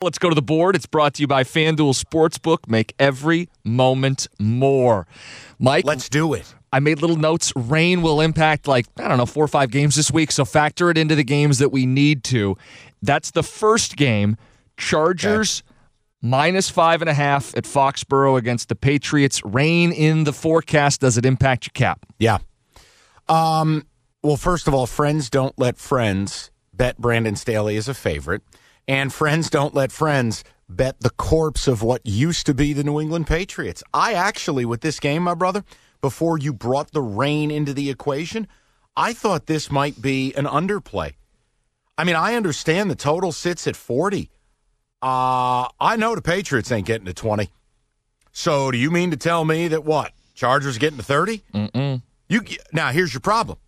Let's go to the board. It's brought to you by FanDuel Sportsbook. Make every moment more. Mike, Let's do it. I made little notes. Rain will impact like, I don't know, four or five games this week. So factor it into the games that we need to. That's the first game. Chargers minus five and a half at Foxborough against the Patriots. Rain in the forecast. Does it impact your cap? Yeah. Um, well, first of all, friends don't let friends bet Brandon Staley is a favorite, and friends don't let friends bet the corpse of what used to be the New England Patriots. I actually, with this game, my brother, before you brought the rain into the equation, I thought this might be an underplay. I mean, I understand the total sits at 40. Uh, I know the Patriots ain't getting to 20. So do you mean to tell me that what? Chargers getting to 30? Mm-mm. You now here's your problem.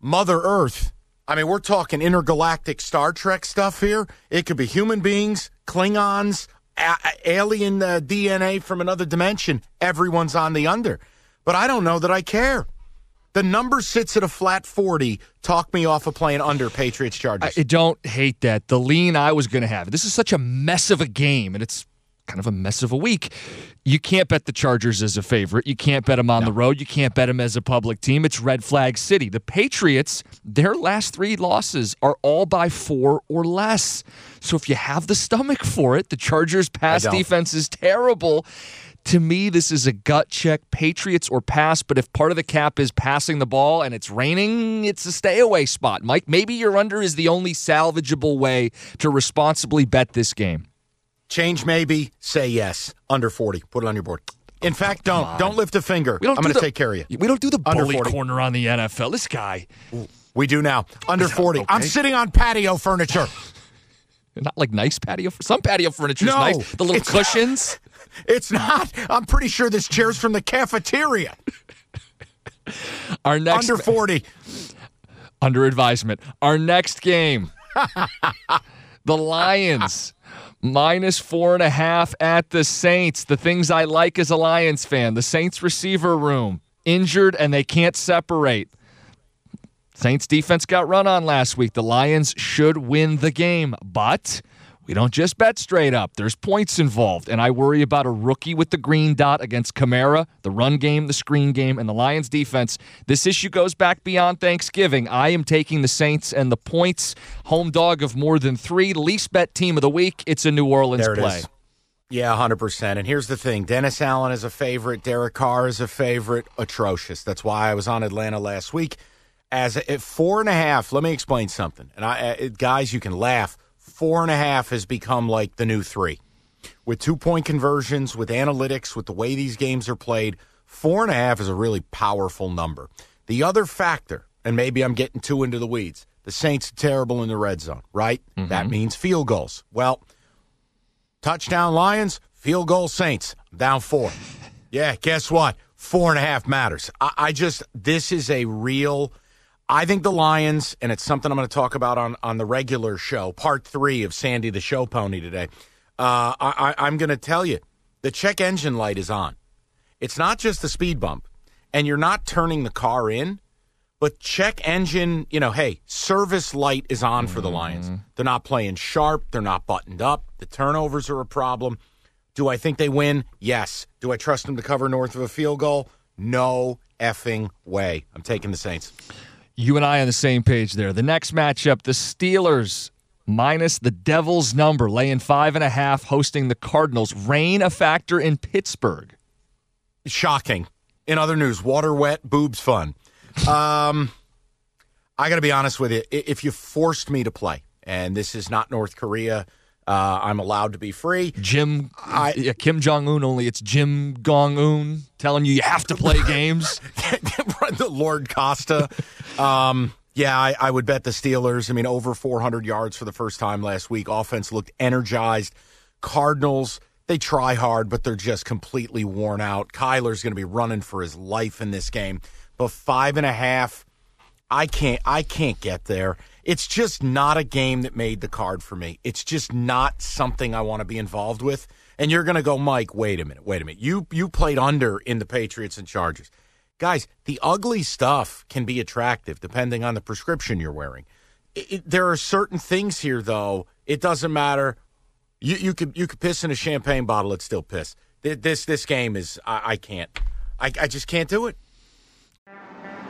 Mother Earth. I mean, we're talking intergalactic Star Trek stuff here. It could be human beings, Klingons, a- alien uh, DNA from another dimension. Everyone's on the under. But I don't know that I care. The number sits at a flat 40. Talk me off of playing under Patriots Chargers. I don't hate that. The lean I was going to have. This is such a mess of a game, and it's kind of a mess of a week. You can't bet the Chargers as a favorite. You can't bet them on the road. You can't bet them as a public team. It's red flag city. The Patriots, their last three losses are all by four or less. So if you have the stomach for it, the Chargers' pass defense is terrible. To me, this is a gut check, Patriots or pass. But if part of the cap is passing the ball and it's raining, it's a stay away spot. Mike, maybe your under is the only salvageable way to responsibly bet this game. Change maybe, say yes. Under 40. Put it on your board. In oh, fact, don't. Don't lift a finger. We don't I'm do going to take care of you. We don't do the Under bully 40. corner on the NFL. This guy, We do now. Under 40. I'm sitting on patio furniture. not like nice patio. Some patio furniture is No, nice. The little it's- cushions. It's not. I'm pretty sure this chair's from the cafeteria. Our next Under 40. under advisement. Our next game, the Lions minus four and a half at the Saints. The things I like as a Lions fan: the Saints receiver room injured and they can't separate. Saints defense got run on last week. The Lions should win the game, but we don't just bet straight up. There's points involved, and I worry about a rookie with the green dot against Kamara, the run game, the screen game, and the Lions defense. This issue goes back beyond Thanksgiving. I am taking the Saints and the points. Home dog of more than three. Least bet team of the week. It's a New Orleans There it play. is. Yeah, 100%. And here's the thing Dennis Allen is a favorite. Derek Carr is a favorite. Atrocious. That's why I was on Atlanta last week. As a, at four and a half, let me explain something. And I, uh, guys, you can laugh. Four and a half has become like the new three. With two point conversions, with analytics, with the way these games are played, four and a half is a really powerful number. The other factor, and maybe I'm getting too into the weeds, the Saints are terrible in the red zone, right? Mm-hmm. That means field goals. Well, touchdown Lions, field goal Saints, down four. Yeah, guess what? Four and a half matters. I, I just, this is a real. I think the Lions, and it's something I'm going to talk about on, on the regular show, part three of Sandy the Show Pony today. Uh, I, I, I'm going to tell you the check engine light is on. It's not just the speed bump, and you're not turning the car in, but check engine, you know, hey, service light is on for the Lions. They're not playing sharp, they're not buttoned up, the turnovers are a problem. Do I think they win? Yes. Do I trust them to cover north of a field goal? No effing way. I'm taking the Saints. You and I on the same page there. The next matchup, the Steelers minus the Devils number, laying five and a half, hosting the Cardinals. Rain a factor in Pittsburgh. Shocking. In other news, water wet, boobs fun. Um, I got to be honest with you. If you forced me to play, and this is not North Korea, uh, I'm allowed to be free. Jim, I, yeah, Kim Jong Un. Only it's Jim Gong Un telling you you have to play games. Lord Costa. Um, yeah, I, I, would bet the Steelers. I mean, over 400 yards for the first time last week. Offense looked energized. Cardinals, they try hard, but they're just completely worn out. Kyler's going to be running for his life in this game. But five and a half, I can't. I can't get there. It's just not a game that made the card for me. It's just not something I want to be involved with. And you're going to go, Mike. Wait a minute. Wait a minute. You you played under in the Patriots and Chargers. Guys, the ugly stuff can be attractive depending on the prescription you're wearing. It, it, there are certain things here, though. It doesn't matter. You you could you could piss in a champagne bottle; it's still piss. This this game is I, I can't. I, I just can't do it.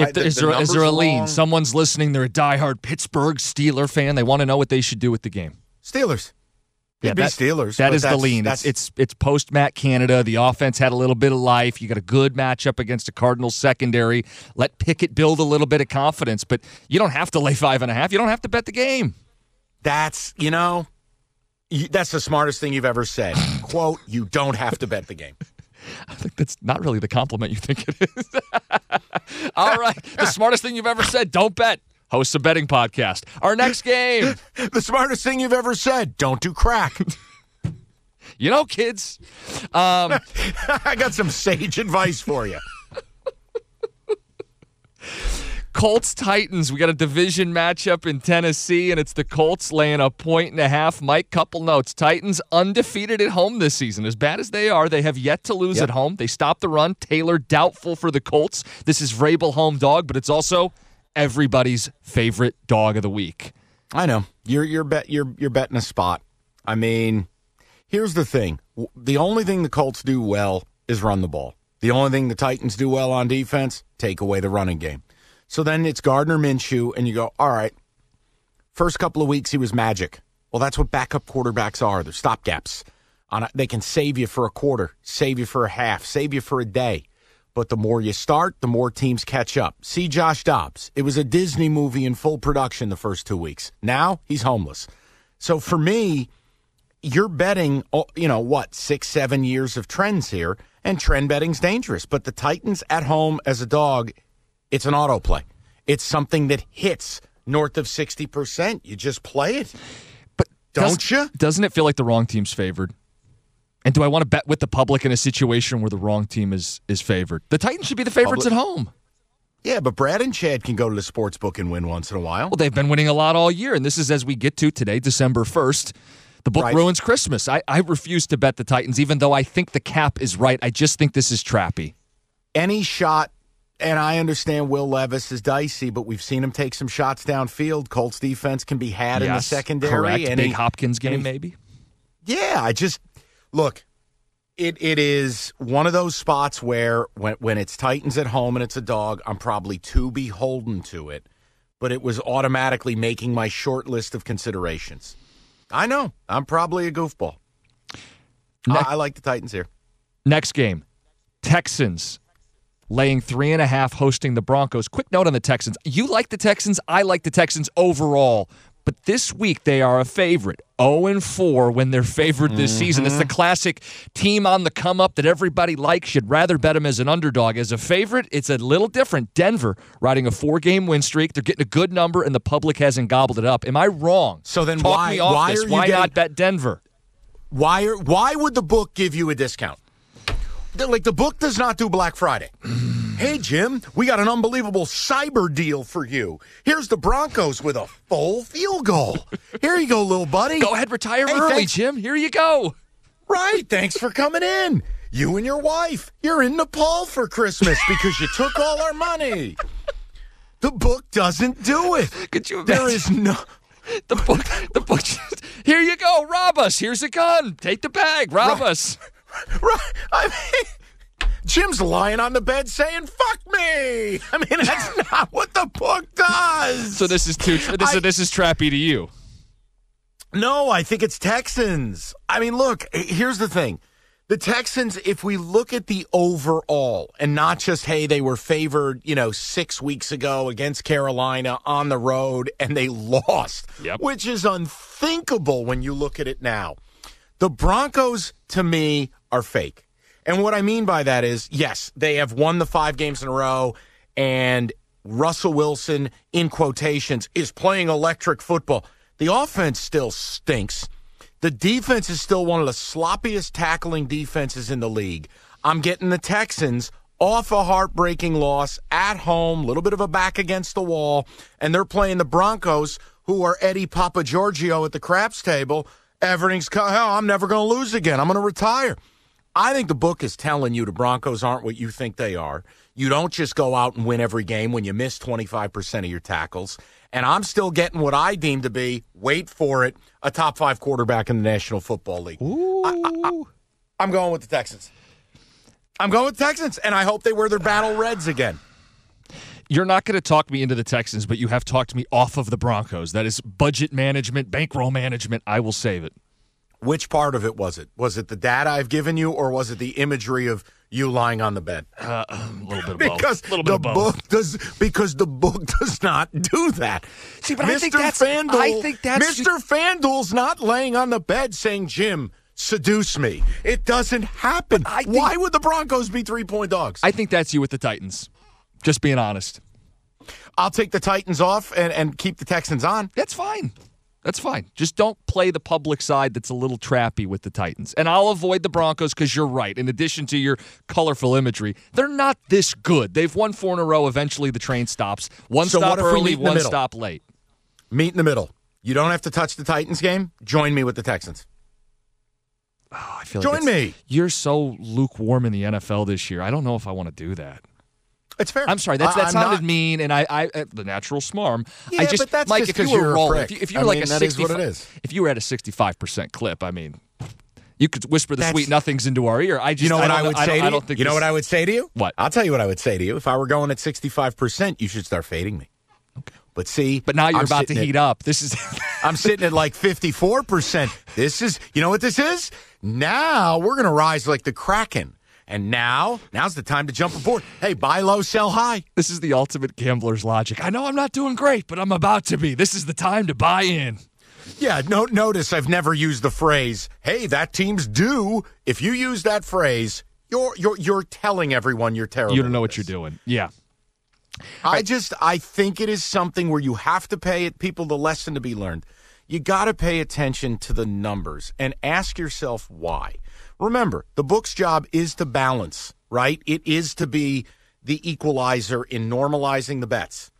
If the, is, the there, is there a lean? Someone's listening. They're a diehard Pittsburgh Steeler fan. They want to know what they should do with the game. Steelers. Yeah, that, Steelers. That is the lean. It's, it's it's post Matt Canada. The offense had a little bit of life. You got a good matchup against a Cardinals secondary. Let Pickett build a little bit of confidence, but you don't have to lay five and a half. You don't have to bet the game. That's you know, that's the smartest thing you've ever said. Quote: You don't have to bet the game. I think that's not really the compliment you think it is. All right. The smartest thing you've ever said, don't bet. Host a betting podcast. Our next game. the smartest thing you've ever said, don't do crack. you know, kids. Um, I got some sage advice for you. Colts Titans. We got a division matchup in Tennessee, and it's the Colts laying a point and a half. Mike, couple notes. Titans undefeated at home this season. As bad as they are, they have yet to lose yep. at home. They stopped the run. Taylor doubtful for the Colts. This is Vrabel home dog, but it's also everybody's favorite dog of the week. I know you're you're bet you're you're betting a spot. I mean, here's the thing: the only thing the Colts do well is run the ball. The only thing the Titans do well on defense, take away the running game. So then it's Gardner Minshew, and you go, all right, first couple of weeks he was magic. Well, that's what backup quarterbacks are. They're stopgaps. On they can save you for a quarter, save you for a half, save you for a day. But the more you start, the more teams catch up. See Josh Dobbs. It was a Disney movie in full production the first two weeks. Now he's homeless. So for me, you're betting, oh, you know, what, six, seven years of trends here, and trend betting's dangerous. But the Titans at home as a dog it's an autoplay. It's something that hits north of 60%. You just play it. But don't does, you? Doesn't it feel like the wrong team's favored? And do I want to bet with the public in a situation where the wrong team is is favored? The Titans should be the favorites public. at home. Yeah, but Brad and Chad can go to the sports book and win once in a while. Well, they've been winning a lot all year, and this is as we get to today, December 1st. The book right. ruins Christmas. I, I refuse to bet the Titans, even though I think the cap is right. I just think this is trappy. Any shot and I understand Will Levis is dicey, but we've seen him take some shots downfield. Colts defense can be had yes, in the secondary. Correct. Any, Big Hopkins game, maybe. Yeah, I just look. It it is one of those spots where when when it's Titans at home and it's a dog, I'm probably too beholden to it. But it was automatically making my short list of considerations. I know I'm probably a goofball. I, I like the Titans here. Next game, Texans laying three and a half hosting the Broncos. Quick note on the Texans. You like the Texans. I like the Texans overall. But this week they are a favorite. 0 and 4 when they're favored this mm-hmm. season. It's the classic team on the come up that everybody likes. You'd rather bet them as an underdog. As a favorite, it's a little different. Denver riding a four game win streak. They're getting a good number, and the public hasn't gobbled it up. Am I wrong? So then Talk why, why this. are you why getting, not bet Denver? Why are, why would the book give you a discount? Like the book does not do Black Friday. Mm. Hey, Jim, we got an unbelievable cyber deal for you. Here's the Broncos with a full field goal. Here you go, little buddy. Go ahead, retire Hey, early, thanks. Jim. Here you go. Right. Thanks for coming in. You and your wife, you're in Nepal for Christmas because you took all our money. The book doesn't do it. Could you imagine? is no. The book, the book. Here you go. Rob us. Here's a gun. Take the bag. Rob us. Right. I mean, Jim's lying on the bed saying, fuck me. I mean, that's not what the book does. So this is too. This I- is this is trappy to you. No, I think it's Texans. I mean, look, here's the thing. The Texans, if we look at the overall and not just, hey, they were favored, you know, six weeks ago against Carolina on the road and they lost, Yep. which is unthinkable when you look at it now. The Broncos, to me, are fake. And what I mean by that is, yes, they have won the five games in a row, and Russell Wilson, in quotations, is playing electric football. The offense still stinks. The defense is still one of the sloppiest tackling defenses in the league. I'm getting the Texans off a heartbreaking loss at home, a little bit of a back against the wall, and they're playing the Broncos, who are Eddie Papa Giorgio at the craps table. Everything's, hell, I'm never going to lose again. I'm going to retire. I think the book is telling you the Broncos aren't what you think they are. You don't just go out and win every game when you miss 25% of your tackles. And I'm still getting what I deem to be, wait for it, a top five quarterback in the National Football League. Ooh. I'm going with the Texans. I'm going with the Texans, and I hope they wear their battle reds again. You're not going to talk me into the Texans, but you have talked me off of the Broncos. That is budget management, bankroll management. I will save it. Which part of it was it? Was it the data I've given you, or was it the imagery of you lying on the bed? Uh, a little bit of because both. A the of both. book does because the book does not do that. See, but Mr. I think that's- FanDuel, I think that's Mr. FanDuel's not laying on the bed saying, "Jim, seduce me." It doesn't happen. I think- Why would the Broncos be three point dogs? I think that's you with the Titans. Just being honest. I'll take the Titans off and, and keep the Texans on. That's fine. That's fine. Just don't play the public side that's a little trappy with the Titans. And I'll avoid the Broncos because you're right. In addition to your colorful imagery, they're not this good. They've won four in a row. Eventually, the train stops. One So stop what if we early, meet in the one stop late. Meet in the middle. You don't have to touch the Titans game. Join me with the Texans. Oh, I feel Join like it's- me. You're so lukewarm in the NFL this year. I don't know if I want to do that. It's fair. I'm sorry. That's, I- that I'm sounded not- mean, and I, I uh, the natural smarm. Yeah, I just, but that's Mike, just if you were rolling, if you, if you I like mean, a that is 65, what it is. if you were at a 65 percent clip, I mean, you could whisper the That's- sweet nothings into our ear. I just, You know what don't I would I say I you? don't think you know what I would say to you? What? I'll tell you what I would say to you. If I were going at 65%, you should start fading me. But see, But now you're I'm about to sitting at- heat up. This is I'm sitting at like 54%. This is, you know what this is? Now we're going to rise like the Kraken. And now, now's the time to jump aboard. Hey, buy low, sell high. this is the ultimate gambler's logic. I know I'm not doing great, but I'm about to be. This is the time to buy in. Yeah, no, notice I've never used the phrase, hey, that team's due. If you use that phrase, you're, you're, you're telling everyone you're terrible. You don't know at what you're doing. Yeah. I just I think it is something where you have to pay it people the lesson to be learned. You got to pay attention to the numbers and ask yourself why. Remember, the book's job is to balance, right? It is to be the equalizer in normalizing the bets.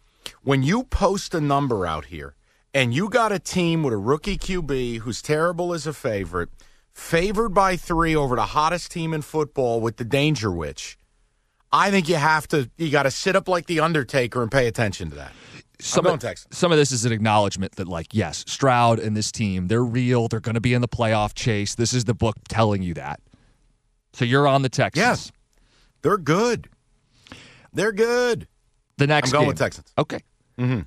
When you post a number out here and you got a team with a rookie QB who's terrible as a favorite, favored by 3 over the hottest team in football with the Danger Witch, I think you have to you got to sit up like the Undertaker and pay attention to that. Some of, some of this is an acknowledgement that, like, yes, Stroud and this team, they're real. They're going to be in the playoff chase. This is the book telling you that. So you're on the Texans. Yes. They're good. They're good. The next I'm going game. with Texans. Okay. Mm-hmm.